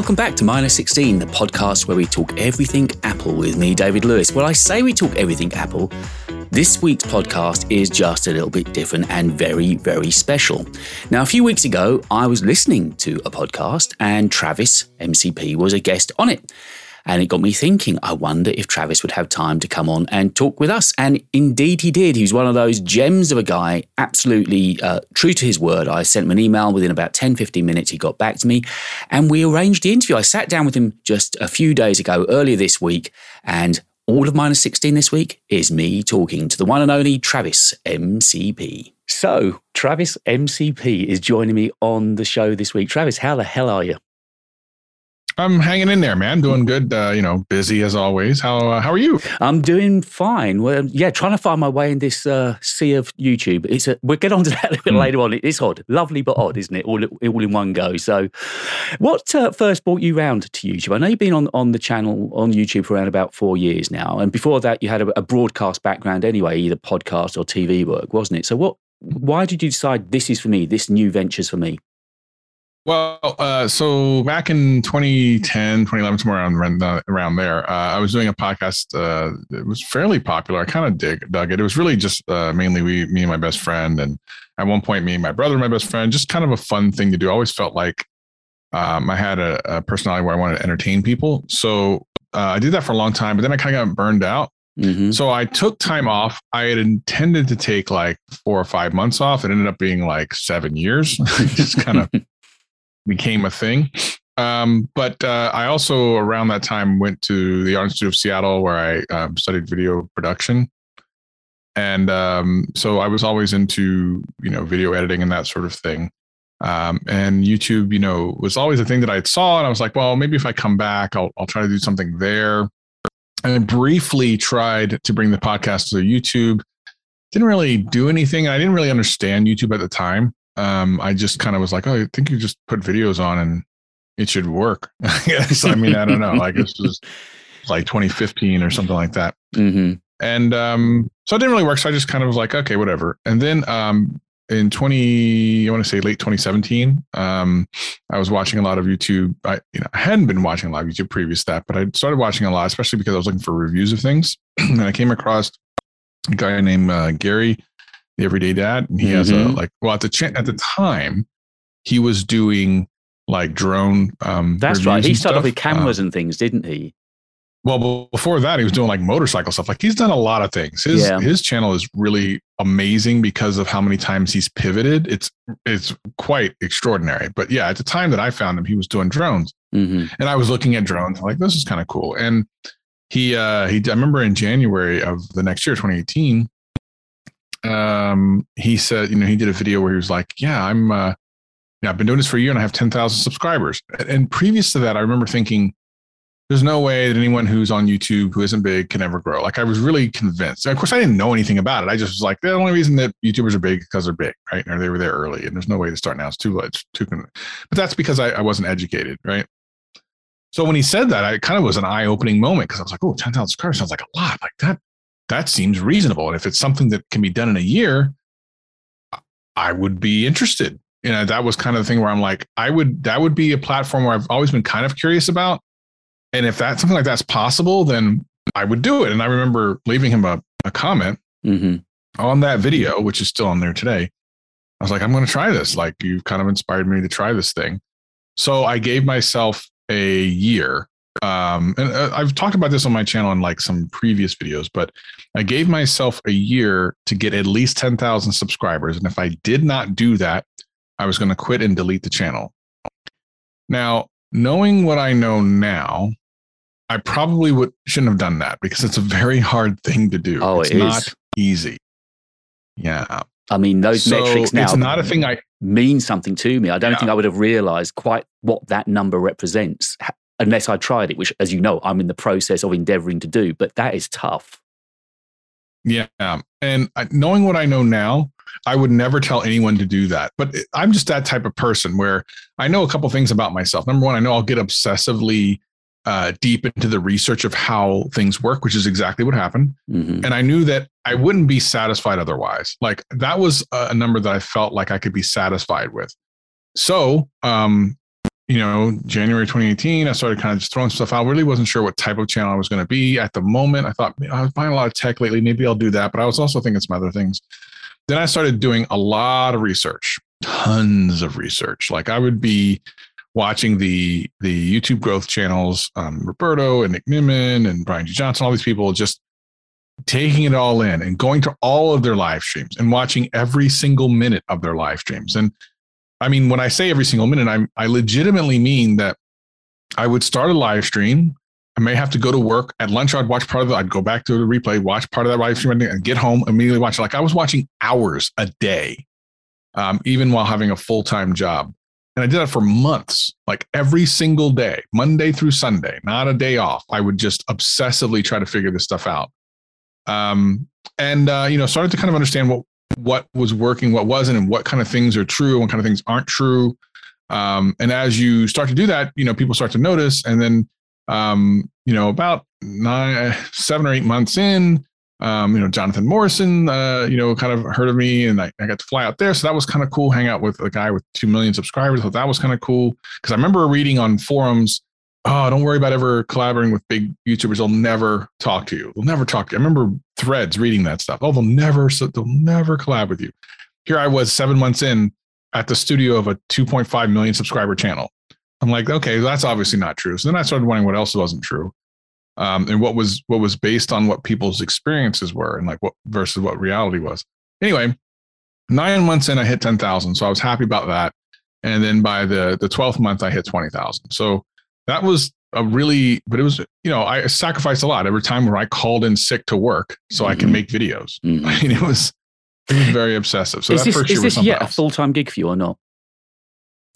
Welcome back to Minus 16, the podcast where we talk everything Apple with me, David Lewis. Well, I say we talk everything Apple. This week's podcast is just a little bit different and very, very special. Now, a few weeks ago, I was listening to a podcast and Travis, MCP, was a guest on it. And it got me thinking, I wonder if Travis would have time to come on and talk with us. And indeed he did. He was one of those gems of a guy, absolutely uh, true to his word. I sent him an email within about 10, 15 minutes. He got back to me and we arranged the interview. I sat down with him just a few days ago, earlier this week, and all of minus 16 this week is me talking to the one and only Travis MCP. So, Travis MCP is joining me on the show this week. Travis, how the hell are you? I'm hanging in there, man. Doing good. Uh, you know, busy as always. How uh, how are you? I'm doing fine. Well, yeah, trying to find my way in this uh, sea of YouTube. It's a, we'll get on to that a little bit mm. later on. It's odd, lovely but odd, isn't it? All all in one go. So, what uh, first brought you round to YouTube? I know you've been on on the channel on YouTube for around about four years now, and before that, you had a, a broadcast background anyway, either podcast or TV work, wasn't it? So, what? Why did you decide this is for me? This new venture's for me? Well, uh, so back in 2010, 2011, somewhere around, around there, uh, I was doing a podcast. Uh, it was fairly popular. I kind of dig dug it. It was really just uh, mainly we, me and my best friend, and at one point, me and my brother, my best friend, just kind of a fun thing to do. I always felt like um, I had a, a, personality where I wanted to entertain people. So uh, I did that for a long time, but then I kind of got burned out. Mm-hmm. So I took time off. I had intended to take like four or five months off. It ended up being like seven years. just kind of became a thing. Um, but uh, I also around that time went to the Art Institute of Seattle where I um, studied video production, and um, so I was always into you know video editing and that sort of thing. Um, and YouTube, you know, was always a thing that I saw, and I was like, well, maybe if I come back, I'll I'll try to do something there. And I briefly tried to bring the podcast to YouTube. Didn't really do anything. I didn't really understand YouTube at the time um, I just kind of was like, oh, I think you just put videos on and it should work. I guess. I mean, I don't know. Like this was like 2015 or something like that. Mm-hmm. And um, so it didn't really work. So I just kind of was like, okay, whatever. And then um, in 20, I want to say late 2017, um, I was watching a lot of YouTube. I, you know, I hadn't been watching a lot of YouTube previous to that, but I started watching a lot, especially because I was looking for reviews of things. and I came across a guy named uh, Gary the Everyday Dad. And he mm-hmm. has a mm-hmm. like well at the ch- at the time he was doing like drone. Um, That's right. He started off with cameras um, and things, didn't he? Well, before that, he was doing like motorcycle stuff. Like he's done a lot of things. His yeah. his channel is really amazing because of how many times he's pivoted. It's it's quite extraordinary. But yeah, at the time that I found him, he was doing drones, mm-hmm. and I was looking at drones. like this is kind of cool. And he uh he I remember in January of the next year, 2018, um, he said, you know, he did a video where he was like, yeah, I'm, uh, yeah, I've been doing this for a year and I have 10,000 subscribers. And previous to that, I remember thinking, there's no way that anyone who's on YouTube who isn't big can ever grow. Like I was really convinced. Of course, I didn't know anything about it. I just was like, the only reason that YouTubers are big because they're big, right? Or they were there early, and there's no way to start now. It's too late. Too, but that's because I, I wasn't educated, right? So when he said that, I kind of was an eye-opening moment because I was like, "Oh, 10,000 subscribers sounds like a lot. Like that that seems reasonable. And if it's something that can be done in a year, I would be interested. You know, that was kind of the thing where I'm like, I would, that would be a platform where I've always been kind of curious about. And if that something like that's possible, then I would do it. And I remember leaving him a, a comment mm-hmm. on that video, which is still on there today. I was like, I'm going to try this. Like, you've kind of inspired me to try this thing. So I gave myself a year um, and uh, I've talked about this on my channel in like some previous videos, but I gave myself a year to get at least 10,000 subscribers. And if I did not do that, I was going to quit and delete the channel. Now, knowing what I know now, I probably would shouldn't have done that because it's a very hard thing to do. Oh, it's it not is. easy. Yeah. I mean, those so metrics now it's not a thing I mean something to me. I don't yeah. think I would have realized quite what that number represents unless I tried it, which, as you know, I'm in the process of endeavoring to do. But that is tough. Yeah. And knowing what I know now, I would never tell anyone to do that. But I'm just that type of person where I know a couple things about myself. Number one, I know I'll get obsessively uh, deep into the research of how things work, which is exactly what happened. Mm-hmm. And I knew that I wouldn't be satisfied otherwise. Like that was a number that I felt like I could be satisfied with. So, um, you know, January 2018, I started kind of just throwing stuff out. Really wasn't sure what type of channel I was going to be at the moment. I thought I was buying a lot of tech lately. Maybe I'll do that. But I was also thinking some other things. Then I started doing a lot of research, tons of research. Like I would be watching the the YouTube growth channels, um, Roberto and Nick Nimmin and Brian G. Johnson, all these people just taking it all in and going to all of their live streams and watching every single minute of their live streams. And I mean, when I say every single minute, I'm, I legitimately mean that I would start a live stream. I may have to go to work at lunch. I'd watch part of it. I'd go back to the replay, watch part of that live stream, and get home immediately watch. Like I was watching hours a day, um, even while having a full time job. And I did that for months, like every single day, Monday through Sunday, not a day off. I would just obsessively try to figure this stuff out. Um, and uh, you know, started to kind of understand what what was working, what wasn't, and what kind of things are true, and what kind of things aren't true. Um, and as you start to do that, you know, people start to notice. And then, um, you know, about nine, seven or eight months in, um, you know, Jonathan Morrison, uh, you know, kind of heard of me and I, I got to fly out there. So that was kind of cool. Hang out with a guy with 2 million subscribers. Thought that was kind of cool. Cause I remember reading on forums, oh, don't worry about ever collaborating with big YouTubers. They'll never talk to you. They'll never talk to you. I remember threads reading that stuff. Oh, they'll never, so they'll never collab with you. Here I was seven months in at the studio of a 2.5 million subscriber channel. I'm like, okay, that's obviously not true. So then I started wondering what else wasn't true. Um, and what was what was based on what people's experiences were and like what versus what reality was. Anyway, nine months in, I hit 10,000. So I was happy about that. And then by the the 12th month, I hit 20,000. So that was a really, but it was, you know, I sacrificed a lot every time where I called in sick to work so mm-hmm. I can mm-hmm. make videos. Mm-hmm. I mean, it was, it was very obsessive. So is this, is this yet else. a full time gig for you or not?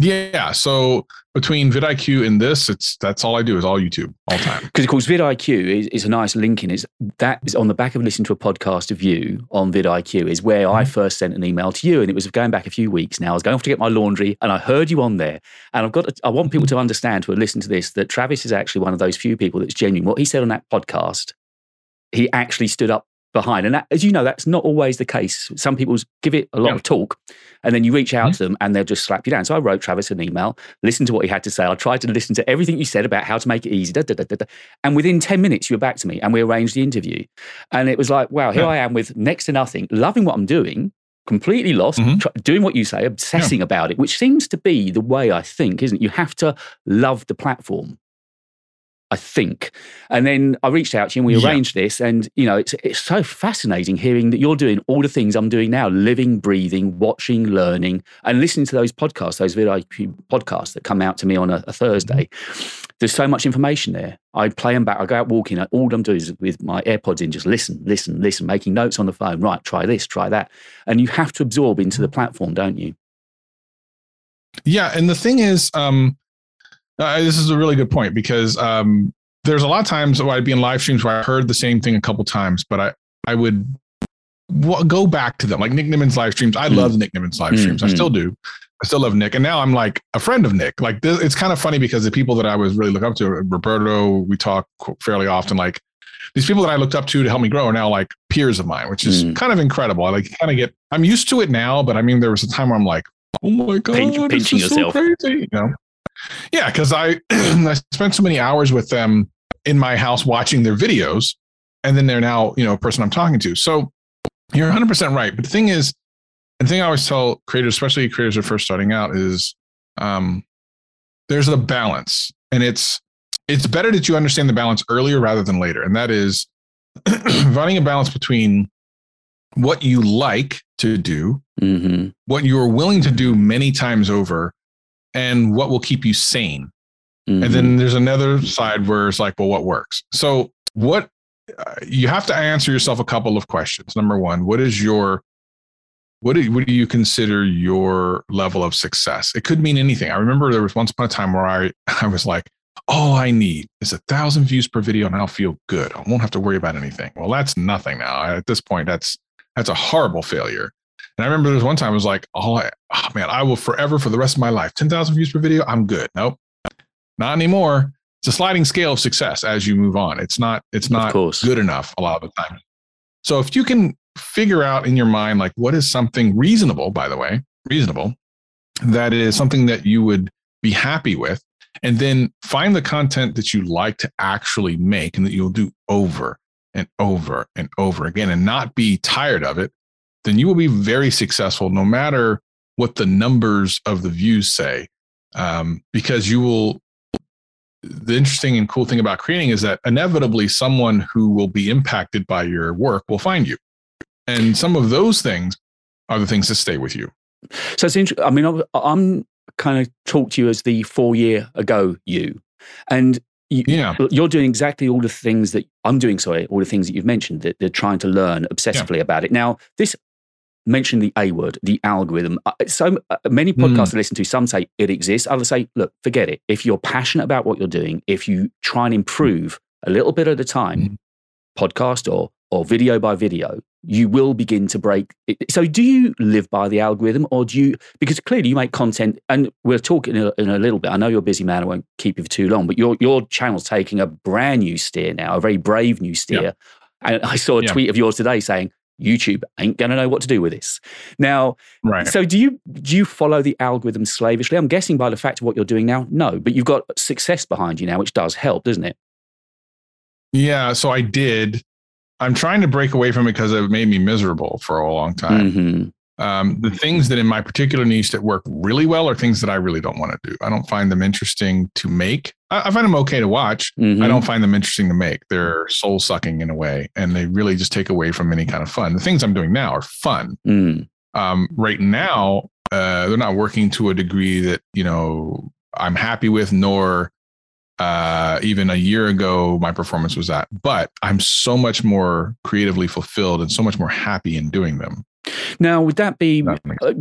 Yeah. So between vidIQ and this, it's that's all I do is all YouTube all time. Because of course, vidIQ is, is a nice link in. Is that is on the back of listening to a podcast of you on vidIQ is where mm-hmm. I first sent an email to you, and it was going back a few weeks now. I was going off to get my laundry, and I heard you on there. And I've got to, I want people to understand who are listening to this that Travis is actually one of those few people that's genuine. What he said on that podcast, he actually stood up behind. And that, as you know, that's not always the case. Some people give it a lot yeah. of talk and then you reach out mm-hmm. to them and they'll just slap you down. So I wrote Travis an email, listened to what he had to say. I tried to listen to everything you said about how to make it easy. Da, da, da, and within 10 minutes, you were back to me and we arranged the interview. And it was like, wow, here yeah. I am with next to nothing, loving what I'm doing. Completely lost, mm-hmm. tr- doing what you say, obsessing yeah. about it, which seems to be the way I think, isn't it? You have to love the platform I think. And then I reached out to you and we yeah. arranged this. And, you know, it's, it's so fascinating hearing that you're doing all the things I'm doing now living, breathing, watching, learning, and listening to those podcasts, those video podcasts that come out to me on a, a Thursday. Mm-hmm. There's so much information there. I play them back. I go out walking. All I'm doing is with my AirPods in, just listen, listen, listen, making notes on the phone. Right, try this, try that. And you have to absorb into the platform, don't you? Yeah. And the thing is, um, uh, this is a really good point because um, there's a lot of times where I'd be in live streams where I heard the same thing a couple times, but I I would w- go back to them like Nick Nimmin's live streams. I mm. love Nick Nimmin's live streams. Mm-hmm. I still do. I still love Nick, and now I'm like a friend of Nick. Like this, it's kind of funny because the people that I was really look up to, Roberto, we talk fairly often. Like these people that I looked up to to help me grow are now like peers of mine, which is mm. kind of incredible. I like kind of get. I'm used to it now, but I mean, there was a time where I'm like, oh my god, pinching yourself. So crazy, you know. Yeah, because I I spent so many hours with them in my house watching their videos, and then they're now you know a person I'm talking to. So you're 100 percent right. But the thing is, the thing I always tell creators, especially creators that are first starting out, is um, there's a balance, and it's it's better that you understand the balance earlier rather than later, and that is finding a balance between what you like to do, mm-hmm. what you are willing to do many times over, and what will keep you sane. Mm-hmm. And then mm-hmm. there's another side where it's like, well, what works? So, what uh, you have to answer yourself a couple of questions. Number one, what is your what do, what do you consider your level of success? It could mean anything. I remember there was once upon a time where I, I was like, all I need is a thousand views per video and I'll feel good. I won't have to worry about anything. Well, that's nothing now. At this point, that's that's a horrible failure. And I remember there was one time I was like, oh, I, oh man, I will forever for the rest of my life. 10,000 views per video, I'm good. Nope, not anymore. It's a sliding scale of success as you move on. It's not, it's not good enough a lot of the time. So if you can figure out in your mind, like what is something reasonable, by the way, reasonable, that is something that you would be happy with, and then find the content that you like to actually make and that you'll do over and over and over again and not be tired of it, then you will be very successful no matter what the numbers of the views say. Um, because you will, the interesting and cool thing about creating is that inevitably someone who will be impacted by your work will find you. And some of those things are the things that stay with you. So it's interesting. I mean, I'm kind of talk to you as the four year ago you. And you, yeah. you're doing exactly all the things that I'm doing. Sorry, all the things that you've mentioned that they're trying to learn obsessively yeah. about it. Now, this mention the A word, the algorithm. Uh, so uh, many podcasts mm. I listen to, some say it exists. Others say, look, forget it. If you're passionate about what you're doing, if you try and improve a little bit at a time, mm. podcast or or video by video, you will begin to break. So, do you live by the algorithm, or do you? Because clearly, you make content, and we're talking in a, in a little bit. I know you're a busy man; I won't keep you for too long. But your your channel's taking a brand new steer now, a very brave new steer. Yeah. And I saw a yeah. tweet of yours today saying YouTube ain't to know what to do with this. Now, right. so do you do you follow the algorithm slavishly? I'm guessing by the fact of what you're doing now, no, but you've got success behind you now, which does help, doesn't it? Yeah, so I did. I'm trying to break away from it because it made me miserable for a long time. Mm-hmm. Um, the things that in my particular niche that work really well are things that I really don't want to do. I don't find them interesting to make. I, I find them okay to watch. Mm-hmm. I don't find them interesting to make. They're soul sucking in a way, and they really just take away from any kind of fun. The things I'm doing now are fun. Mm. Um, right now, uh, they're not working to a degree that you know I'm happy with, nor uh, even a year ago my performance was at. But I'm so much more creatively fulfilled and so much more happy in doing them. Now, would that be uh,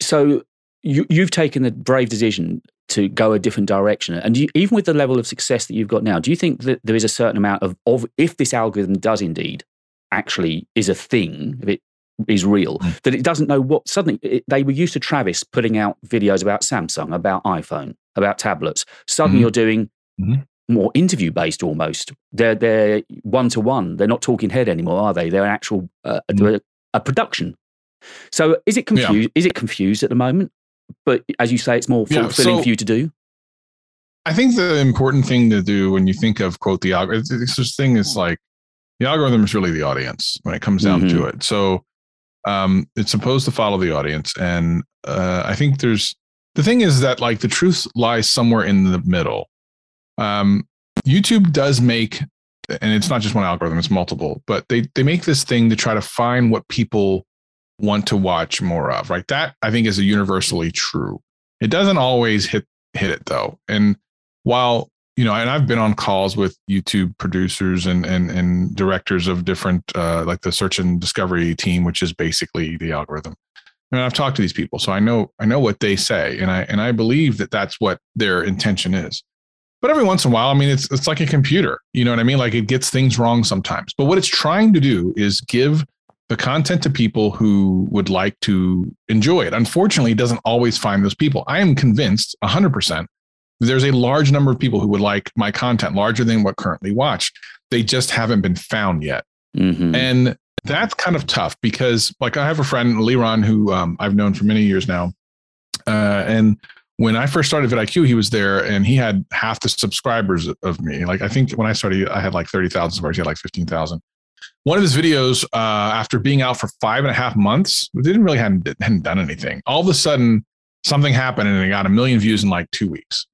so? You, you've taken the brave decision to go a different direction, and you, even with the level of success that you've got now, do you think that there is a certain amount of, of if this algorithm does indeed actually is a thing, if it is real, mm. that it doesn't know what suddenly it, they were used to Travis putting out videos about Samsung, about iPhone, about tablets. Suddenly, mm. you're doing mm-hmm. more interview based almost. They're they're one to one. They're not talking head anymore, are they? They're an actual uh, mm. A, production. So is it confused? Yeah. Is it confused at the moment? But as you say, it's more fulfilling yeah, so, for you to do. I think the important thing to do when you think of quote the algorithm, this thing is like the algorithm is really the audience when it comes down mm-hmm. to it. So um, it's supposed to follow the audience, and uh, I think there's the thing is that like the truth lies somewhere in the middle. Um, YouTube does make, and it's not just one algorithm; it's multiple. But they they make this thing to try to find what people want to watch more of. Right? That I think is a universally true. It doesn't always hit hit it though. And while you know, and I've been on calls with YouTube producers and and and directors of different uh, like the search and discovery team, which is basically the algorithm. And I've talked to these people, so I know I know what they say, and I and I believe that that's what their intention is. But every once in a while, I mean, it's it's like a computer. You know what I mean? Like it gets things wrong sometimes. But what it's trying to do is give the content to people who would like to enjoy it. Unfortunately, it doesn't always find those people. I am convinced 100% there's a large number of people who would like my content larger than what currently watched. They just haven't been found yet. Mm-hmm. And that's kind of tough because like I have a friend, Liron, who um, I've known for many years now. Uh, and when I first started vidIQ, he was there and he had half the subscribers of me. Like I think when I started, I had like 30,000 subscribers. He had like 15,000. One of his videos, uh, after being out for five and a half months, didn't really hadn't, hadn't done anything. All of a sudden, something happened and he got a million views in like two weeks.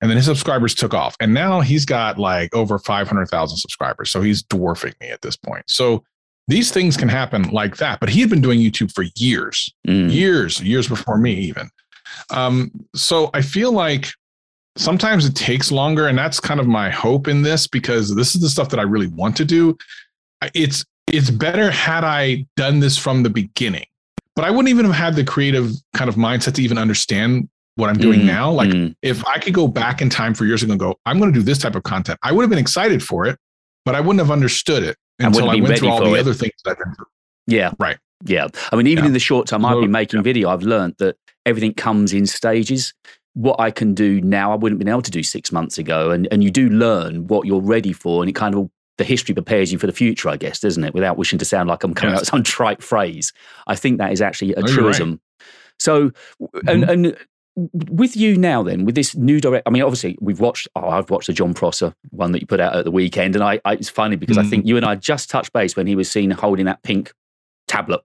And then his subscribers took off. And now he's got like over 500,000 subscribers. So he's dwarfing me at this point. So these things can happen like that. But he had been doing YouTube for years, mm. years, years before me, even. Um, so I feel like sometimes it takes longer, and that's kind of my hope in this because this is the stuff that I really want to do. It's it's better had I done this from the beginning, but I wouldn't even have had the creative kind of mindset to even understand what I'm doing mm, now. Like mm. if I could go back in time for years ago and go, I'm going to do this type of content, I would have been excited for it, but I wouldn't have understood it until I, I went through all the it. other things that I've been through. Yeah. Right. Yeah. I mean, even yeah. in the short time I've been making yeah. video, I've learned that everything comes in stages. What I can do now, I wouldn't have been able to do six months ago. And, and you do learn what you're ready for. And it kind of, the history prepares you for the future, I guess, doesn't it? Without wishing to sound like I'm coming yes. out with some trite phrase. I think that is actually a truism. Right. So, mm-hmm. and, and with you now, then, with this new direct, I mean, obviously, we've watched. Oh, I've watched the Jon Prosser one that you put out at the weekend, and I, I it's funny because mm. I think you and I just touched base when he was seen holding that pink tablet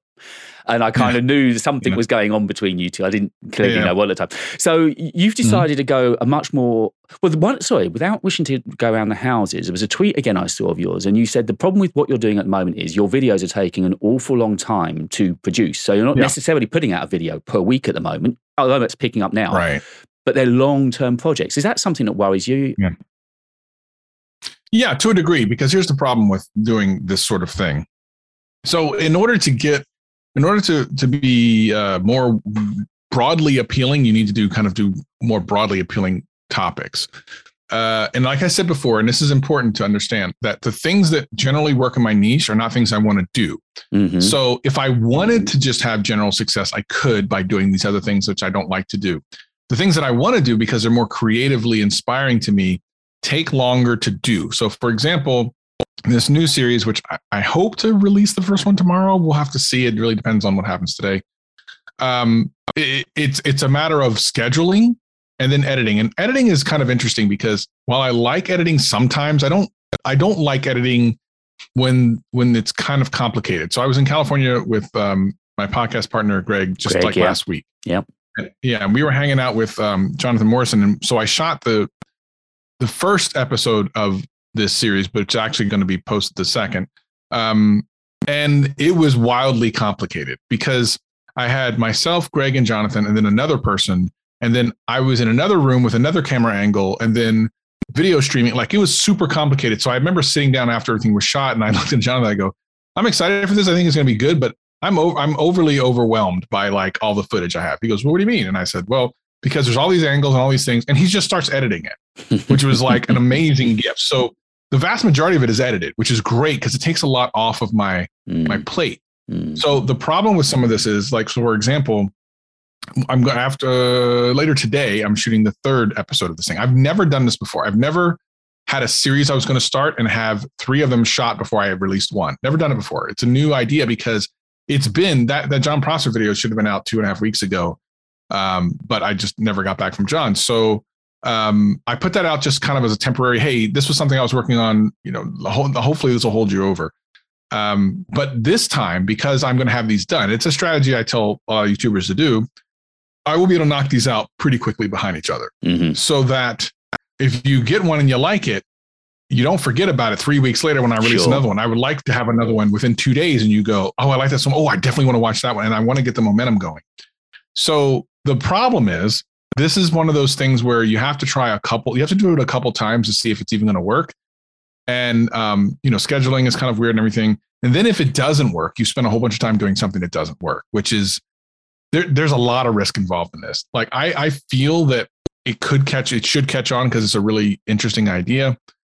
and I kind of knew something yeah. was going on between you two. I didn't clearly yeah. know what at the time. So you've mm-hmm. decided mm-hmm. to go a much more well. The one, sorry, without wishing to go around the houses, there was a tweet again I saw of yours, and you said the problem with what you're doing at the moment is your videos are taking an awful long time to produce. So you're not yeah. necessarily putting out a video per week at the moment, although it's picking up now. Right. But they're long term projects. Is that something that worries you? Yeah. Yeah, to a degree, because here's the problem with doing this sort of thing. So, in order to get in order to to be uh, more broadly appealing, you need to do kind of do more broadly appealing topics. Uh, and like I said before, and this is important to understand that the things that generally work in my niche are not things I want to do. Mm-hmm. So if I wanted to just have general success, I could by doing these other things, which I don't like to do. The things that I want to do because they're more creatively inspiring to me take longer to do. So, for example, this new series, which I, I, hope to release the first one tomorrow. We'll have to see. It really depends on what happens today. Um, it, it's it's a matter of scheduling and then editing. And editing is kind of interesting because while I like editing sometimes, I don't I don't like editing when when it's kind of complicated. So I was in California with um, my podcast partner Greg just Greg, like yeah. last week. Yep. Yeah, and we were hanging out with um, Jonathan Morrison, and so I shot the the first episode of this series, but it's actually going to be posted the second. Um, and it was wildly complicated because I had myself, Greg, and Jonathan, and then another person. And then I was in another room with another camera angle and then video streaming. Like it was super complicated. So I remember sitting down after everything was shot and I looked at Jonathan. I go, I'm excited for this. I think it's going to be good, but I'm over, I'm overly overwhelmed by like all the footage I have. He goes, well, what do you mean? And I said, well, because there's all these angles and all these things. And he just starts editing it, which was like an amazing gift. So the vast majority of it is edited, which is great because it takes a lot off of my mm. my plate. Mm. So the problem with some of this is like, so for example, I'm going after uh, later today. I'm shooting the third episode of this thing. I've never done this before. I've never had a series I was going to start and have three of them shot before I released one. Never done it before. It's a new idea because it's been that that Jon Prosser video should have been out two and a half weeks ago, um, but I just never got back from Jon. So um, I put that out just kind of as a temporary. Hey, this was something I was working on. You know, hopefully this will hold you over. Um, but this time, because I'm going to have these done, it's a strategy I tell uh, YouTubers to do. I will be able to knock these out pretty quickly behind each other, mm-hmm. so that if you get one and you like it, you don't forget about it three weeks later when I release sure. another one. I would like to have another one within two days, and you go, "Oh, I like this one. Oh, I definitely want to watch that one, and I want to get the momentum going." So the problem is this is one of those things where you have to try a couple, you have to do it a couple times to see if it's even going to work. And, um, you know, scheduling is kind of weird and everything. And then if it doesn't work, you spend a whole bunch of time doing something that doesn't work, which is there, there's a lot of risk involved in this. Like I, I feel that it could catch, it should catch on because it's a really interesting idea,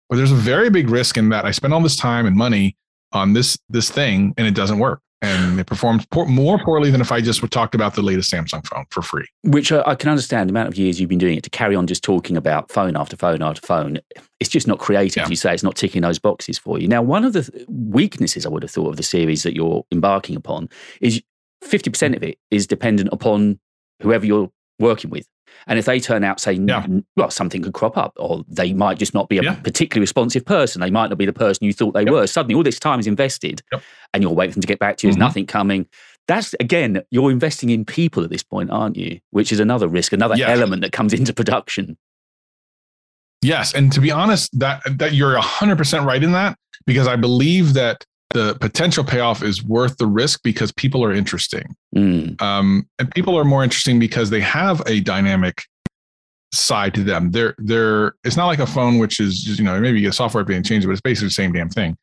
but there's a very big risk in that I spend all this time and money on this, this thing and it doesn't work and it performs poor, more poorly than if I just would talked about the latest Samsung phone for free. Which I, I, can understand the amount of years you've been doing it to carry on just talking about phone after phone after phone. It's just not creative. Yeah. You say it's not ticking those boxes for you. Now, one of the weaknesses I would have thought of the series that you're embarking upon is 50% of it is dependent upon whoever you're working with. And if they turn out saying, yeah. well, something could crop up, or they might just not be a yeah. particularly responsive person, they might not be the person you thought they yep. were. Suddenly, all this time is invested, yep. and you're waiting for them to get back to you. There's mm-hmm. nothing coming. That's again, you're investing in people at this point, aren't you? Which is another risk, another yes. element that comes into production. Yes, and to be honest, that that you're hundred percent right in that because I believe that the potential payoff is worth the risk because people are interesting. Mm. Um, and people are more interesting because they have a dynamic side to them. They're they're it's not like a phone which is you know maybe a software being changed, but it's basically the same damn thing.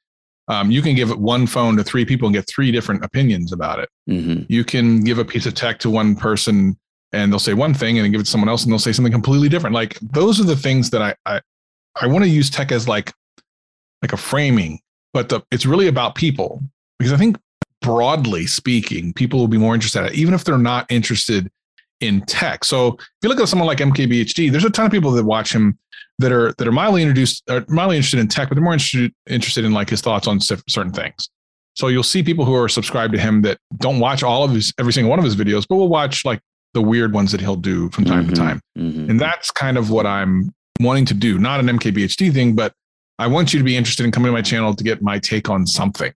Um, you can give one phone to three people and get three different opinions about it. Mm-hmm. You can give a piece of tech to one person and they'll say one thing and then give it to someone else and they'll say something completely different. Like those are the things that I I, I want to use tech as like like a framing but the, it's really about people because I think broadly speaking, people will be more interested in even if they're not interested in tech. So if you look at someone like MKBHD, there's a ton of people that watch him that are that are mildly introduced, are mildly interested in tech, but they're more interested interested in like his thoughts on certain things. So you'll see people who are subscribed to him that don't watch all of his every single one of his videos, but will watch like the weird ones that he'll do from time mm-hmm, to time. Mm-hmm. And that's kind of what I'm wanting to do. Not an MKBHD thing, but I want you to be interested in coming to my channel to get my take on something.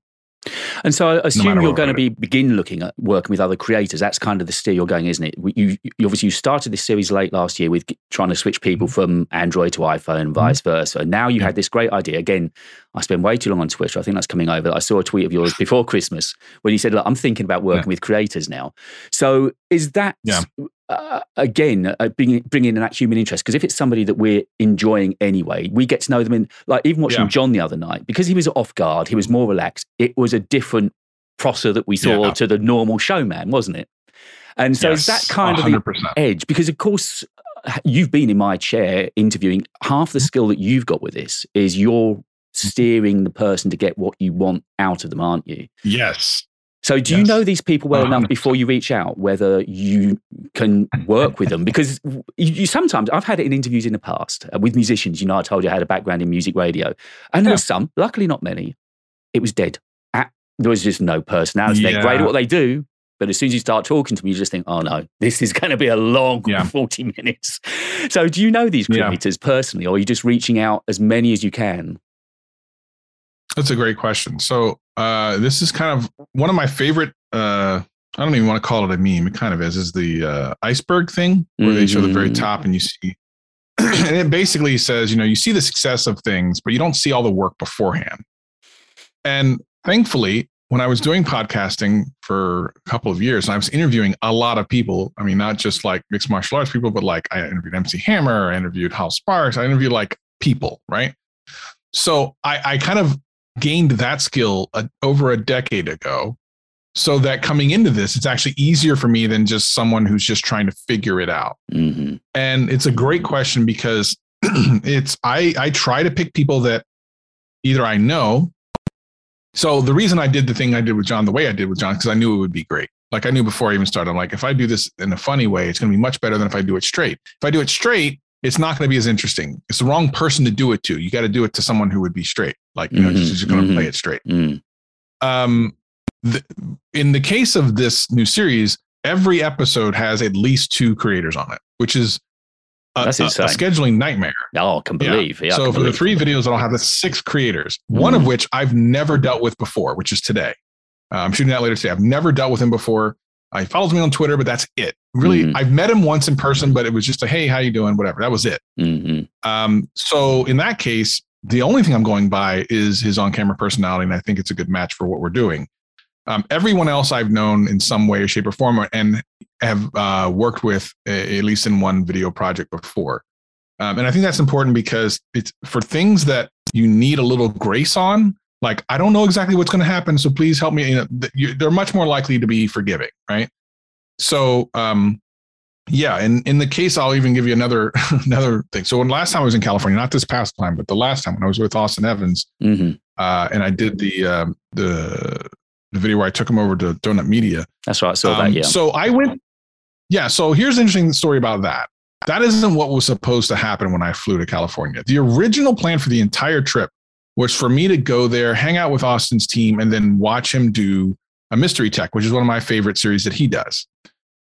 And so I assume no you're going to be begin looking at working with other creators. That's kind of the steer you're going, isn't it? You, you obviously you started this series late last year with trying to switch people from Android to iPhone and vice mm-hmm. versa. And now you yeah. had this great idea. Again, I spend way too long on Twitter. I think that's coming over. I saw a tweet of yours before Christmas when you said, "Look, I'm thinking about working yeah. with creators now." So is that yeah uh, again uh, bring, bring in that human interest because if it's somebody that we're enjoying anyway we get to know them in like even watching yeah. john the other night because he was off guard he was more relaxed it was a different prosser that we saw yeah. to the normal showman wasn't it and so yes, that kind 100%. of the edge because of course you've been in my chair interviewing half the skill that you've got with this is you're steering the person to get what you want out of them aren't you yes so, do yes. you know these people well enough before you reach out whether you can work with them? Because you, you, sometimes I've had it in interviews in the past uh, with musicians. You know, I told you I had a background in music radio, and there were some, luckily not many. It was dead. At, there was just no personality. Yeah. They're great at what they do, but as soon as you start talking to them, you just think, oh no, this is going to be a long yeah. 40 minutes. So, do you know these creators yeah. personally, or are you just reaching out as many as you can? That's a great question. So uh, this is kind of one of my favorite. Uh, I don't even want to call it a meme. It kind of is. Is the uh, iceberg thing where mm-hmm. they show the very mm-hmm. top and you see, and it basically says, you know, you see the success of things, but you don't see all the work beforehand. And thankfully, when I was doing podcasting for a couple of years, and I was interviewing a lot of people. I mean, not just like mixed martial arts people, but like I interviewed MC Hammer, I interviewed Hal Sparks, I interviewed like people, right? So I, I kind of gained that skill over a decade ago. So that coming into this it's actually easier for me than just someone who's just trying to figure it out. Mm-hmm. and it's a great question because it's i i try to pick people that either i know. So the reason i did the thing i did with john the way i did with john because i knew it would be great. Like i knew before i even started i'm like if i do this in a funny way it's going to be much better than if i do it straight. If i do it straight it's not going to be as interesting. It's the wrong person to do it to. You got to do it to someone who would be straight, like you know, mm-hmm. just, just going to mm-hmm. play it straight. Mm-hmm. Um, the, in the case of this new series, every episode has at least two creators on it, which is a, a, a scheduling nightmare. Oh, I can believe. Yeah. yeah so for believe. the three videos, I'll have the six creators, one of mm. which I've never dealt with before, which is today. Uh, I'm shooting that later today. I've never dealt with him before. Uh, he follows me on Twitter, but that's it. Really, mm-hmm. I've met him once in person, but it was just a hey, how you doing? Whatever. That was it. Mm-hmm. Um, so in that case, the only thing I'm going by is his on-camera personality, and I think it's a good match for what we're doing. Um, everyone else I've known in some way, shape, or form, and have uh, worked with a, at least in one video project before. Um, and I think that's important because it's for things that you need a little grace on like i don't know exactly what's going to happen so please help me you know, you, they're much more likely to be forgiving right? So um yeah and in the case i'll even give you another another thing. So when last time i was in california not this past time but the last time when i was with austin evans mm-hmm. uh, and i did the um, the the video where i took him over to donut media. That's right saw um, that yeah. so i went yeah so here's an interesting story about that. That isn't what was supposed to happen when i flew to california. The original plan for the entire trip was for me to go there, hang out with Austin's team, and then watch him do a mystery tech, which is one of my favorite series that he does.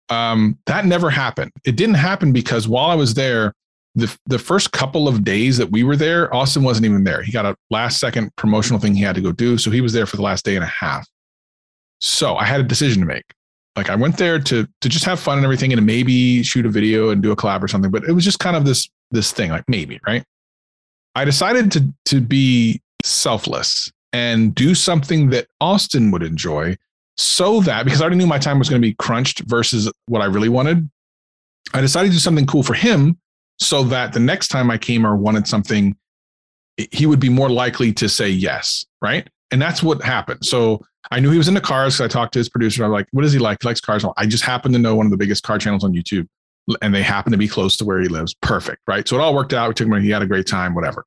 Um, that never happened. It didn't happen because while I was there, the the first couple of days that we were there, Austin wasn't even there. He got a last second promotional thing he had to go do, so he was there for the last day and a half. So I had a decision to make. Like I went there to to just have fun and everything, and maybe shoot a video and do a collab or something. But it was just kind of this this thing, like maybe right. I decided to to be selfless and do something that Austin would enjoy so that because I already knew my time was going to be crunched versus what I really wanted, I decided to do something cool for him so that the next time I came or wanted something, he would be more likely to say yes. Right. And that's what happened. So I knew he was into cars. So I talked to his producer. I'm like, what does he like? He likes cars. I just happened to know one of the biggest car channels on YouTube and they happen to be close to where he lives. Perfect, right? So it all worked out. We took him. He had a great time. Whatever.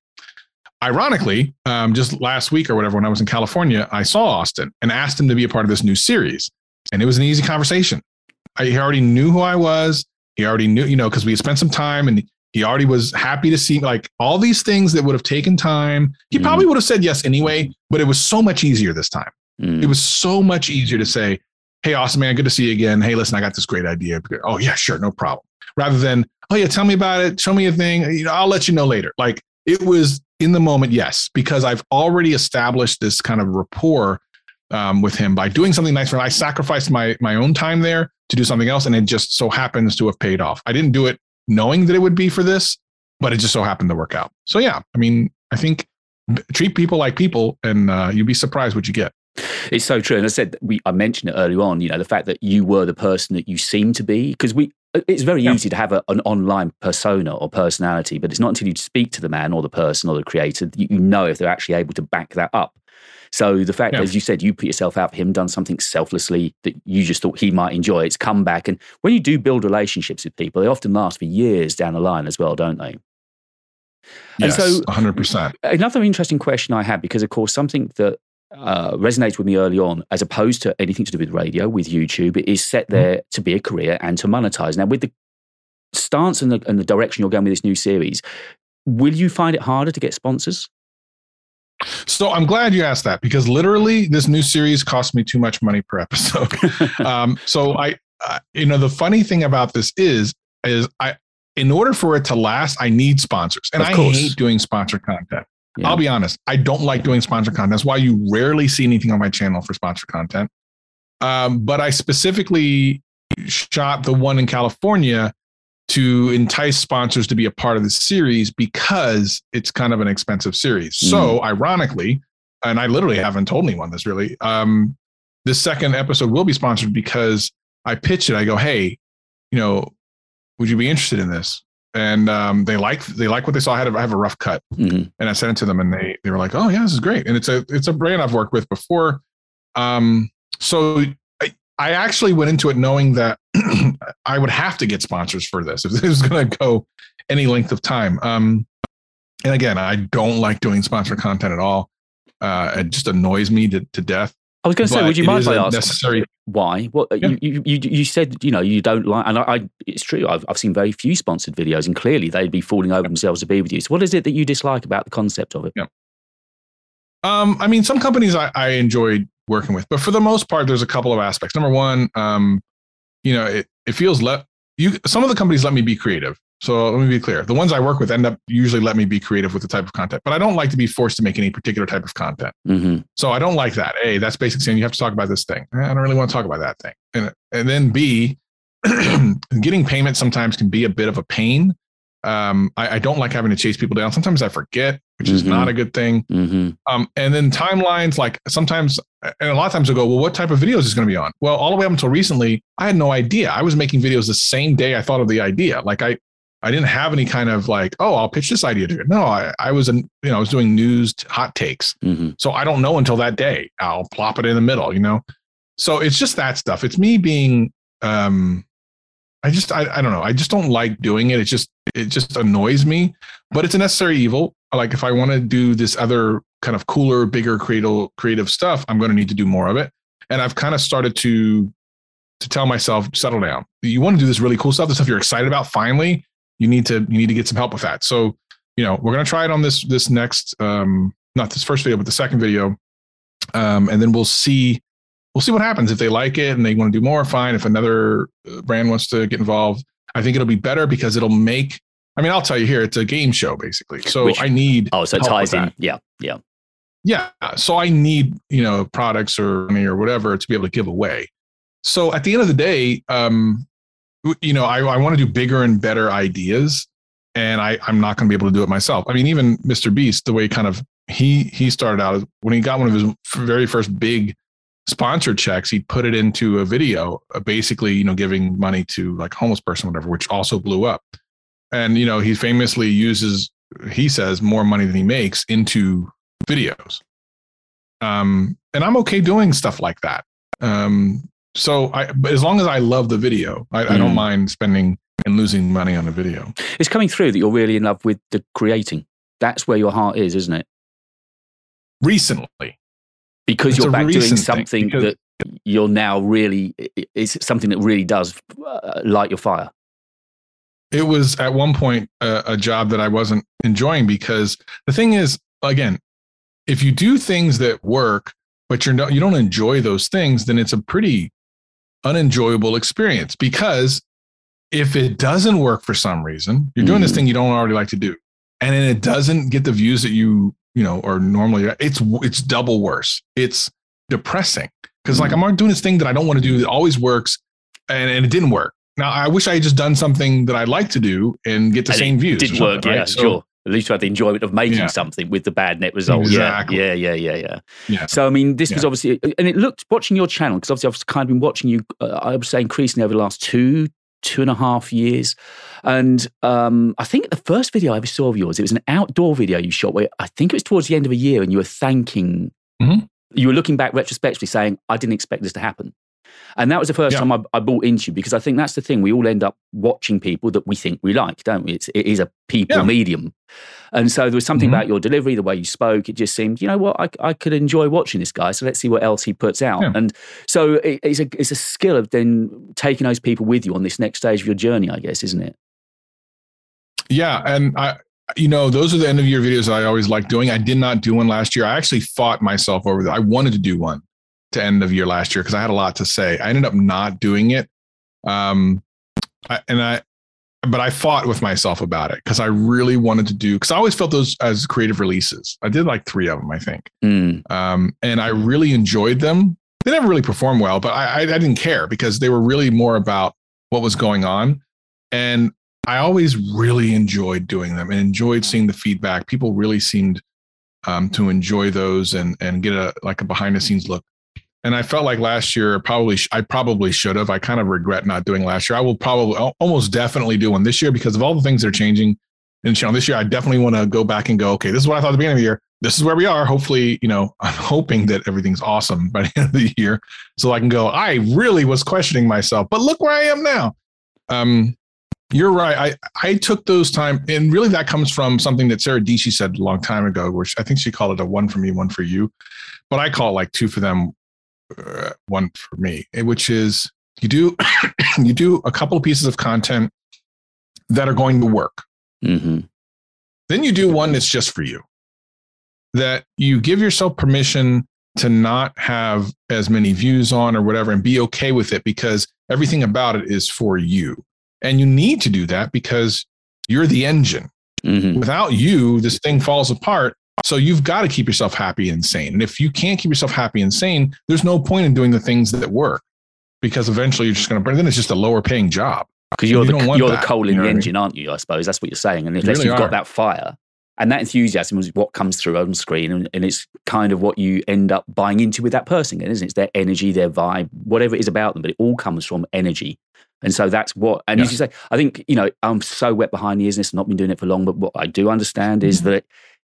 Ironically, um, just last week or whatever, when I was in California, I saw Austin and asked him to be a part of this new series, and it was an easy conversation. I, he already knew who I was. He already knew, you know, because we had spent some time, and he already was happy to see like all these things that would have taken time. He mm. probably would have said yes anyway, but it was so much easier this time. Mm. It was so much easier to say, hey, awesome man, good to see you again. Hey, listen, I got this great idea. Oh yeah, sure, no problem. Rather than, oh yeah, tell me about it, show me a thing. You know, I'll let you know later. Like it was in the moment, yes, because I've already established this kind of rapport um, with him by doing something nice for him. I sacrificed my my own time there to do something else, and it just so happens to have paid off. I didn't do it knowing that it would be for this, but it just so happened to work out. So yeah, I mean, I think treat people like people, and uh, you'd be surprised what you get. It's so true, and I said we I mentioned it early on. You know, the fact that you were the person that you seem to be, because we uh, it's very yeah. easy to have a, an online persona or personality, but it's not until you speak to the man or the person or the creator that you know if they're actually able to back that up. So the fact, yeah. as you said, you put yourself out for him, done something selflessly that you just thought he might enjoy. It's come back, and when you do build relationships with people, they often last for years down the line as well, don't they? Yes, and so, 100%. Another interesting question I had, because of course, something that uh, resonates with me early on, as opposed to anything to do with radio, with YouTube, it is set mm-hmm. there to be a career and to monetize. Now, with the stance and the, and the direction you're going with this new series, will you find it harder to get sponsors? So I'm glad you asked that because literally this new series cost me too much money per episode. um, so I, uh, you know, the funny thing about this is, is I, in order for it to last, I need sponsors, and I hate doing sponsor content. Yeah. I'll be honest, I don't like doing sponsor content. That's why you rarely see anything on my channel for sponsor content. Um, but I specifically shot the one in California to entice sponsors to be a part of the series because it's kind of an expensive series. Mm. So, ironically, and I literally haven't told anyone this really, um, this second episode will be sponsored because I pitched it. I go, hey, you know, would you be interested in this? And um, they like they like what they saw. I had a, I have a rough cut, mm-hmm. and I sent it to them, and they they were like, "Oh yeah, this is great." And it's a it's a brand I've worked with before. Um, so I, I actually went into it knowing that I would have to get sponsors for this if this was going to go any length of time. Um, and again, I don't like doing sponsor content at all. Uh, it just annoys me to, to death. I was going to say, would you mind if I ask necessary... why? What yeah. you, you you said, you know, you don't like, and I, I, it's true. I've I've seen very few sponsored videos, and clearly they'd be falling over yeah. themselves to be with you. So, what is it that you dislike about the concept of it? Yeah. Um, I mean, some companies I, I enjoyed working with, but for the most part, there's a couple of aspects. Number one, um, you know, it it feels let you. Some of the companies let me be creative. So let me be clear. The ones I work with end up usually let me be creative with the type of content, but I don't like to be forced to make any particular type of content. Mm-hmm. So I don't like that. A, that's basically saying you have to talk about this thing. I don't really want to talk about that thing. And, and then B, getting payment sometimes can be a bit of a pain. Um, I, I, don't like having to chase people down. Sometimes I forget, which mm-hmm. is not a good thing. Mm-hmm. Um, and then timelines, like sometimes, and a lot of times I go, well, what type of videos is going to be on? Well, all the way up until recently, I had no idea. I was making videos the same day I thought of the idea. Like I, I didn't have any kind of like, oh, I'll pitch this idea to you. No, I, I was, in, you know, I was doing news hot takes. Mm-hmm. So I don't know until that day. I'll plop it in the middle, you know? So it's just that stuff. It's me being, um, I just, I, I don't know. I just don't like doing it. It just, it just annoys me, but it's a necessary evil. Like if I want to do this other kind of cooler, bigger creative, creative stuff, I'm going to need to do more of it. And I've kind of started to, to tell myself, settle down. You want to do this really cool stuff, the stuff you're excited about. Finally, you need to you need to get some help with that. So, you know, we're gonna try it on this this next um not this first video, but the second video. Um, and then we'll see we'll see what happens if they like it and they want to do more. Fine. If another uh, brand wants to get involved, I think it'll be better because it'll make. I mean, I'll tell you here, it's a game show basically. So Which, I need. Oh, so it ties in. Yeah, yeah, yeah. So I need you know products or money or whatever to be able to give away. So at the end of the day, um, you know, I, I want to do bigger and better ideas, and I, I'm not going to be able to do it myself. I mean, even Mr. Beast, the way kind of he he started out when he got one of his very first big sponsor checks, he put it into a video, uh, basically, you know, giving money to like homeless person, whatever, which also blew up. And you know, he famously uses, he says, more money than he makes into videos. Um, and I'm okay doing stuff like that. Um, so I, but as long as I love the video, I, mm. I don't mm. mind spending and losing money on a video. It's coming through that you're really in love with the creating. That's where your heart is, isn't it? Recently, because it's you're back doing something that you're now really is something that really does uh, light your fire. It was at one point a, a job that I wasn't enjoying because the thing is, again, if you do things that work, but you're not, you don't enjoy those things, then it's a pretty unenjoyable experience because if it doesn't work for some reason, you're doing mm. this thing you don't already like to do, and then it doesn't get the views that you you know or normally it's it's double worse. It's depressing because mm. like I'm doing this thing that I don't want to do that always works, and, and it didn't work. Now I wish I had just done something that I'd like to do and get the and same views. Didn't work, yeah, so, sure. At least you had the enjoyment of making yeah. something with the bad net result. Exactly. Yeah, yeah, yeah, yeah, yeah. So I mean, this yeah. was obviously, and it looked watching your channel because obviously I've kind of been watching you. Uh, I would say increasingly over the last two, two and a half years. And um, I think the first video I ever saw of yours, it was an outdoor video you shot where I think it was towards the end of a year and you were thanking, mm-hmm. you were looking back retrospectively saying, I didn't expect this to happen. And that was the first yeah. time I, I, bought into you because I think that's the thing. We all end up watching people that we think we like, don't we? It's, it is a people yeah. medium. And so there was something mm-hmm. about your delivery, the way you spoke. It just seemed, you know what, I, I could enjoy watching this guy. So let's see what else he puts out. Yeah. And so it, it's, a, it's a skill of then taking those people with you on this next stage of your journey, I guess, isn't it? Yeah. And I, you know, those are the end of year videos I always like doing. I did not do one last year. I actually fought myself over that. I wanted to do one to end of year last year because I had a lot to say. I ended up not doing it. Um, I, and I, but I fought with myself about it because I really wanted to do because I always felt those as creative releases. I did like three of them, I think, mm. um, and I really enjoyed them. They never really performed well, but I, I, I didn't care because they were really more about what was going on, and I always really enjoyed doing them and enjoyed seeing the feedback. People really seemed um, to enjoy those and and get a like a behind the scenes look and I felt like last year probably I probably should have. I kind of regret not doing last year. I will probably almost definitely do one this year because of all the things that are changing. And you know, this year I definitely want to go back and go. Okay, this is what I thought at the beginning of the year. This is where we are. Hopefully, you know, I'm hoping that everything's awesome by the end of the year, so I can go. I really was questioning myself, but look where I am now. Um, you're right. I I took those time, and really that comes from something that Sarah Dietschy said a long time ago, which I think she called it a one for me, one for you, but I call it like two for them, one for me, eh, which is you do you do a couple of pieces of content that are going to work. Mm-hmm. Then you do one that's just for you. That you give yourself permission to not have as many views on or whatever and be okay with it because everything about it is for you. And you need to do that because you're the engine. Mm-hmm. Without you, this thing falls apart so you've got to keep yourself happy and sane. And if you can't keep yourself happy and sane, there's no point in doing the things that work because eventually you're just going to burn. Then it's just a lower paying job. Because you're you the you're that, the coal in you the engine, I mean? aren't you? I suppose that's what you're saying. And unless really you've are. got that fire and that enthusiasm is what comes through on screen, and, and, it's kind of what you end up buying into with that person, isn't it? It's their energy, their vibe, whatever it is about them, but it all comes from energy. And so that's what, and yeah. as you say, I think, you know, I'm so wet behind the ears, and not been doing it for long, but what I do understand is mm-hmm. that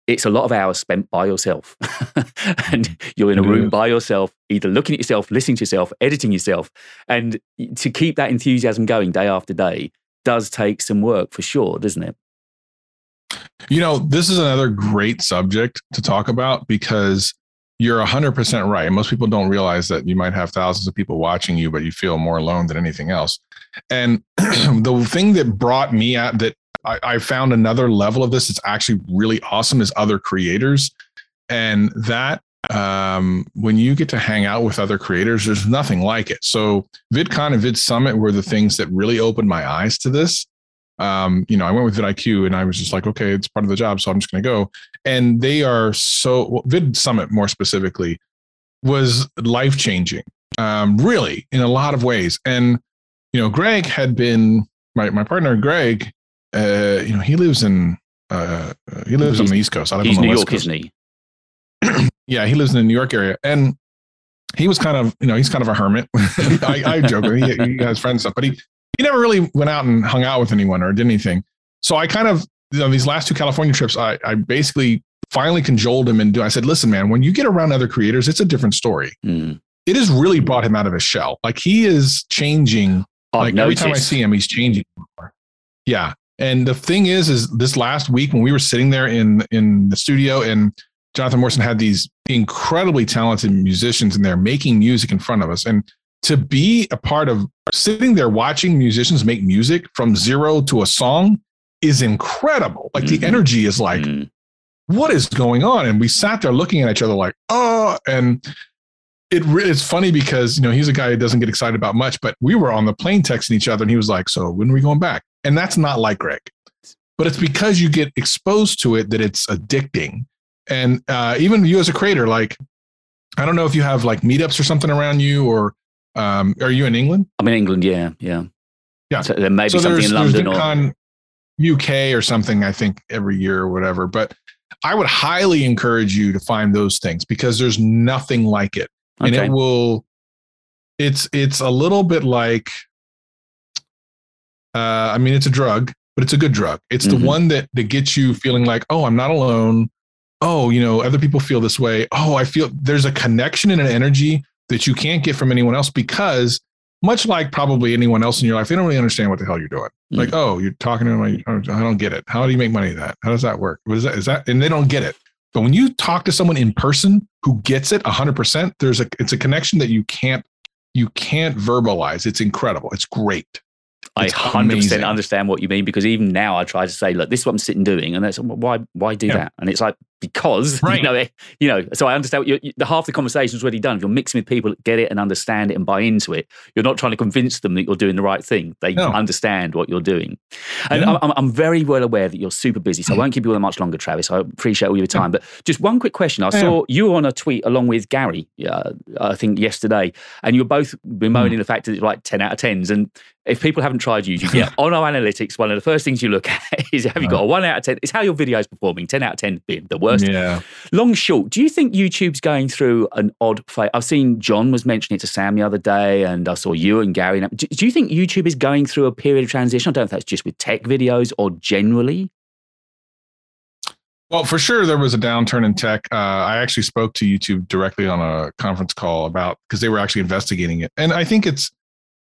it's a lot of hours spent by yourself. and you're in a room by yourself, either looking at yourself, listening to yourself, editing yourself. And to keep that enthusiasm going day after day does take some work for sure, doesn't it? You know, this is another great subject to talk about because you're 100% right. Most people don't realize that you might have thousands of people watching you, but you feel more alone than anything else. And the thing that brought me out that I, I found another level of this. It's actually really awesome is other creators. And that um, when you get to hang out with other creators, there's nothing like it. So VidCon and Vid Summit were the things that really opened my eyes to this. Um, you know, I went with vidIQ and I was just like, okay, it's part of the job, so I'm just going to go. And they are so well, Vid Summit more specifically was life changing, um, really in a lot of ways. And you know, Greg had been my my partner Greg uh, you know, he lives in uh, he lives he's, on the East Coast. I live he's on the New West York, Coast. isn't he? yeah, he lives in the New York area, and he was kind of, you know, he's kind of a hermit. I, I joke, he, he has friends stuff, but he he never really went out and hung out with anyone or did anything. So I kind of, you know, these last two California trips, I, I basically finally cajoled him and do. I said, listen, man, when you get around other creators, it's a different story. Mm. It has really brought him out of his shell. Like he is changing. I've like noticed. every time I see him, he's changing. Yeah, and the thing is, is this last week when we were sitting there in in the studio and Jonathan Morrison had these incredibly talented musicians in there making music in front of us. And to be a part of sitting there watching musicians make music from zero to a song is incredible. Like mm-hmm. the energy is like, mm-hmm. what is going on? And we sat there looking at each other like, oh, and it it's funny because you know he's a guy who doesn't get excited about much, but we were on the plane texting each other, and he was like, "So when are we going back?" And that's not like Greg, but it's because you get exposed to it that it's addicting. And uh, even you as a creator, like I don't know if you have like meetups or something around you, or um, are you in England? I'm in England. Yeah, yeah, yeah. So there may be so something in London or UK or something. I think every year or whatever, but. I would highly encourage you to find those things because there's nothing like it and it will it's it's a little bit like uh, I mean, it's a drug, but it's a good drug. It's mm-hmm. the one that that gets you feeling like, oh, I'm not alone. Oh, you know, other people feel this way. Oh, I feel there's a connection and an energy that you can't get from anyone else because, much like probably anyone else in your life, they don't really understand what the hell you're doing. Mm-hmm. Like, oh, you're talking to. Oh, I don't get it. How do you make money that? How does that work? What is that? Is that? And they don't get it. But when you talk to someone in person who gets it 100%, there's a it's a connection that you can't you can't verbalize. It's incredible. It's great. I hundred percent understand what you mean because even now I try to say, look, this is what I'm sitting doing, and that's why why do yeah. that? And it's like because right. you know you know. So I understand what you, the half the conversation is already done. If you're mixing with people that get it and understand it and buy into it, you're not trying to convince them that you're doing the right thing. They no. understand what you're doing, and yeah. I'm, I'm, very well aware that you're super busy. So I won't keep you on much longer, Travis. I appreciate all your time, but just one quick question. I saw you on a tweet along with Gary, uh, I think yesterday, and you were both bemoaning mm. the fact that it's like ten out of tens, and if people haven't tried YouTube yet, on our analytics, one of the first things you look at is have you got a one out of 10? It's how your video is performing. 10 out of 10 being the worst. Yeah. Long, short, do you think YouTube's going through an odd phase? I've seen Jon was mentioning it to Sam the other day, and I saw you and Gary. Do, do you think YouTube is going through a period of transition? I don't know if that's just with tech videos or generally. Well, for sure, there was a downturn in tech. Uh, I actually spoke to YouTube directly on a conference call about because they were actually investigating it, and I think it's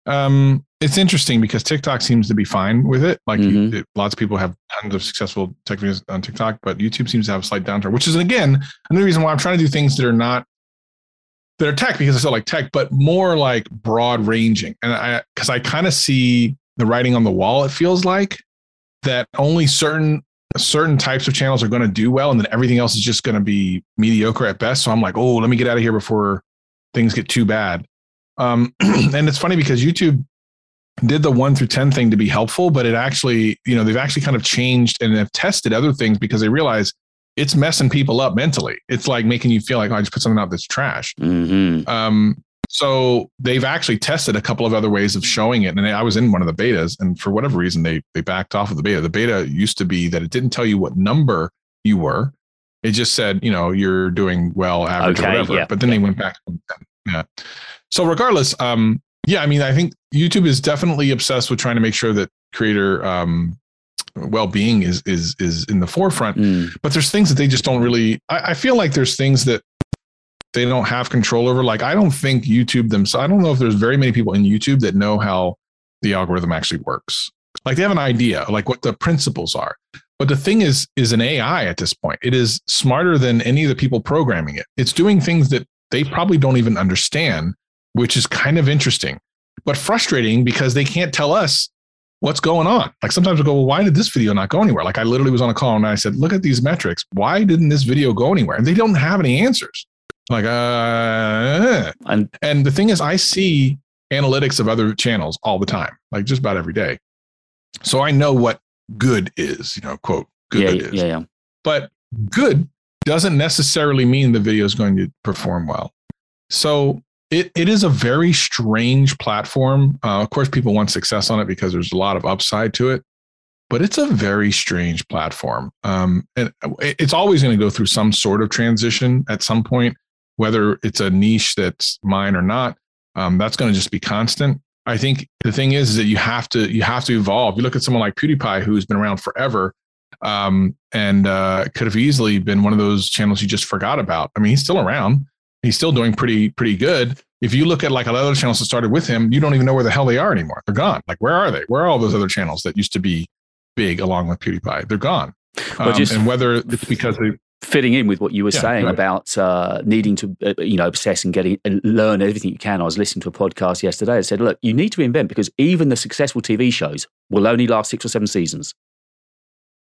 um, it's interesting because TikTok seems to be fine with it. Like mm-hmm. you, lots of people have tons of successful tech videos on TikTok, but YouTube seems to have a slight downturn, which is again another reason why I'm trying to do things that are not that are tech because I still like tech, but more like broad ranging. And I because I kind of see the writing on the wall. It feels like that only certain certain types of channels are going to do well, and then everything else is just going to be mediocre at best. So I'm like, oh, let me get out of here before things get too bad. Um, and it's funny because YouTube did the one through 10 thing to be helpful, but it actually, you know, they've actually kind of changed and have tested other things because they realize it's messing people up mentally. It's like making you feel like, oh, I just put something out that's trash. Mm-hmm. Um, so they've actually tested a couple of other ways of showing it. And I was in one of the betas, and for whatever reason, they they backed off of the beta. The beta used to be that it didn't tell you what number you were. It just said, you know, you're doing well, average, okay, or whatever. Yeah, but then yeah. they went back. Yeah. So regardless, um, yeah, I mean, I think YouTube is definitely obsessed with trying to make sure that creator um, well-being is is is in the forefront. Mm. But there's things that they just don't really. I, I, feel like there's things that they don't have control over. Like I don't think YouTube themselves. I don't know if there's very many people in YouTube that know how the algorithm actually works. Like they have an idea, like what the principles are. But the thing is, is an AI at this point. It is smarter than any of the people programming it. It's doing things that they probably don't even understand which is kind of interesting, but frustrating because they can't tell us what's going on. Like sometimes we go, well, why did this video not go anywhere? Like I literally was on a call and I said, look at these metrics. Why didn't this video go anywhere? And they don't have any answers. Like, uh, and, and the thing is, I see analytics of other channels all the time, like just about every day. So I know what good is, you know, quote, good yeah, is. Yeah, yeah. But good doesn't necessarily mean the video is going to perform well. So it, it is a very strange platform. Uh, of course, people want success on it because there's a lot of upside to it, but it's a very strange platform. Um, and it's always going to go through some sort of transition at some point, whether it's a niche that's mine or not. Um, that's going to just be constant. I think the thing is, is that you have to you have to evolve. You look at someone like PewDiePie, who's been around forever, um, and uh, could have easily been one of those channels you just forgot about. I mean, he's still around he's still doing pretty pretty good. If you look at like a lot of other channels that started with him, you don't even know where the hell they are anymore. They're gone. Like where are they? Where are all those other channels that used to be big along with PewDiePie? They're gone. Um, just and whether it's because they fitting in with what you were yeah, saying about uh, needing to uh, you know obsess and getting and learn everything you can i was listening to a podcast yesterday that said look you need to reinvent because even the successful tv shows will only last six or seven seasons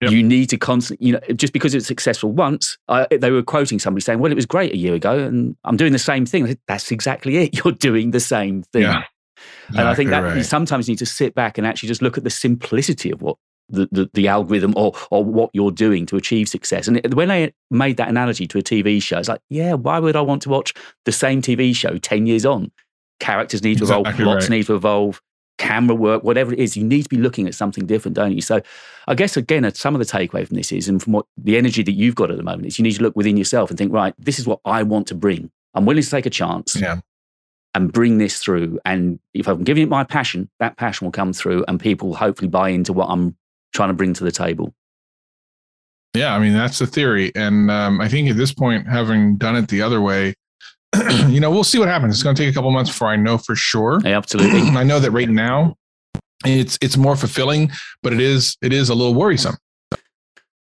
Yep. You need to constantly, you know, just because it's successful once, I, they were quoting somebody saying, well, it was great a year ago and I'm doing the same thing. That's exactly it. You're doing the same thing. Yeah. Exactly and I think that right. you sometimes need to sit back and actually just look at the simplicity of what the, the, the, algorithm or, or what you're doing to achieve success. And when I made that analogy to a TV show, it's like, yeah, why would I want to watch the same TV show 10 years on? Characters need to exactly evolve, plots right. need to evolve, camera work, whatever it is, you need to be looking at something different, don't you? So I guess, again, some of the takeaway from this is, and from what the energy that you've got at the moment, is you need to look within yourself and think, right, this is what I want to bring. I'm willing to take a chance. Yeah and bring this through. And if I'm giving it my passion, that passion will come through and people will hopefully buy into what I'm trying to bring to the table. Yeah, I mean, that's the theory. And um, I think at this point, having done it the other way, you know, we'll see what happens. It's going to take a couple months before I know for sure. Yeah, absolutely. I know that right now it's it's more fulfilling, but it is it is a little worrisome.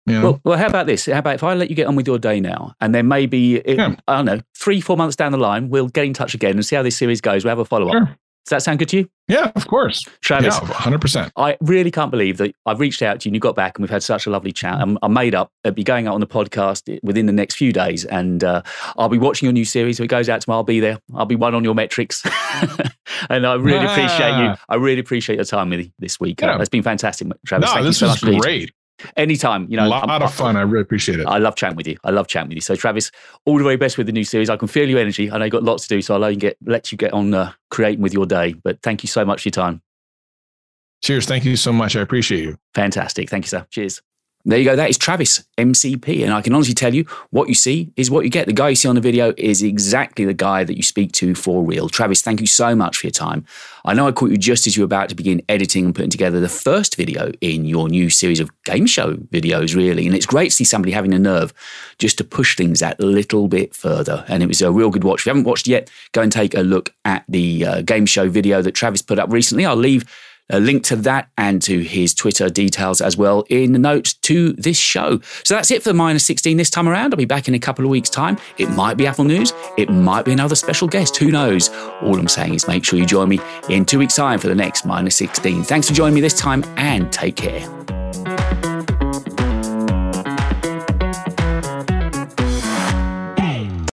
You know? well, well, how about this? How about if I let you get on with your day now, and then maybe it, yeah. I don't know, three, four months down the line, we'll get in touch again and see how this series goes. We'll have a follow up. Sure. Does that sound good to you? Yeah, of course. Travis, yeah, 100%. I really can't believe that I've reached out to you and you got back and we've had such a lovely chat. I'm, I'm made up. I'll be going out on the podcast within the next few days and uh, I'll be watching your new series. If it goes out tomorrow, I'll be there. I'll be one on your metrics. and I really ah. appreciate you. I really appreciate your time with me this week. Yeah. Uh, it's been fantastic, Travis. No, Thank this was so great anytime. You know, a lot I'm, of fun. I really appreciate it. I love chatting with you. I love chatting with you. So, Travis, all the very best with the new series. I can feel your energy. I know you've got lots to do, so I'll let you get, let you get on uh, creating with your day. But thank you so much for your time. Cheers. Thank you so much. I appreciate you. Fantastic. Thank you, sir. Cheers. There you go. That is Travis, MCP. And I can honestly tell you, what you see is what you get. The guy you see on the video is exactly the guy that you speak to for real. Travis, thank you so much for your time. I know I caught you just as you were about to begin editing and putting together the first video in your new series of game show videos, really. And it's great to see somebody having a nerve just to push things that little bit further. And it was a real good watch. If you haven't watched yet, go and take a look at the uh, game show video that Travis put up recently. I'll leave a link to that and to his Twitter details as well in the notes to this show. So that's it for minus 16 this time around. I'll be back in a couple of weeks' time. It might be Apple News, it might be another special guest. Who knows? All I'm saying is make sure you join me in two weeks' time for the next minus 16. Thanks for joining me this time and take care.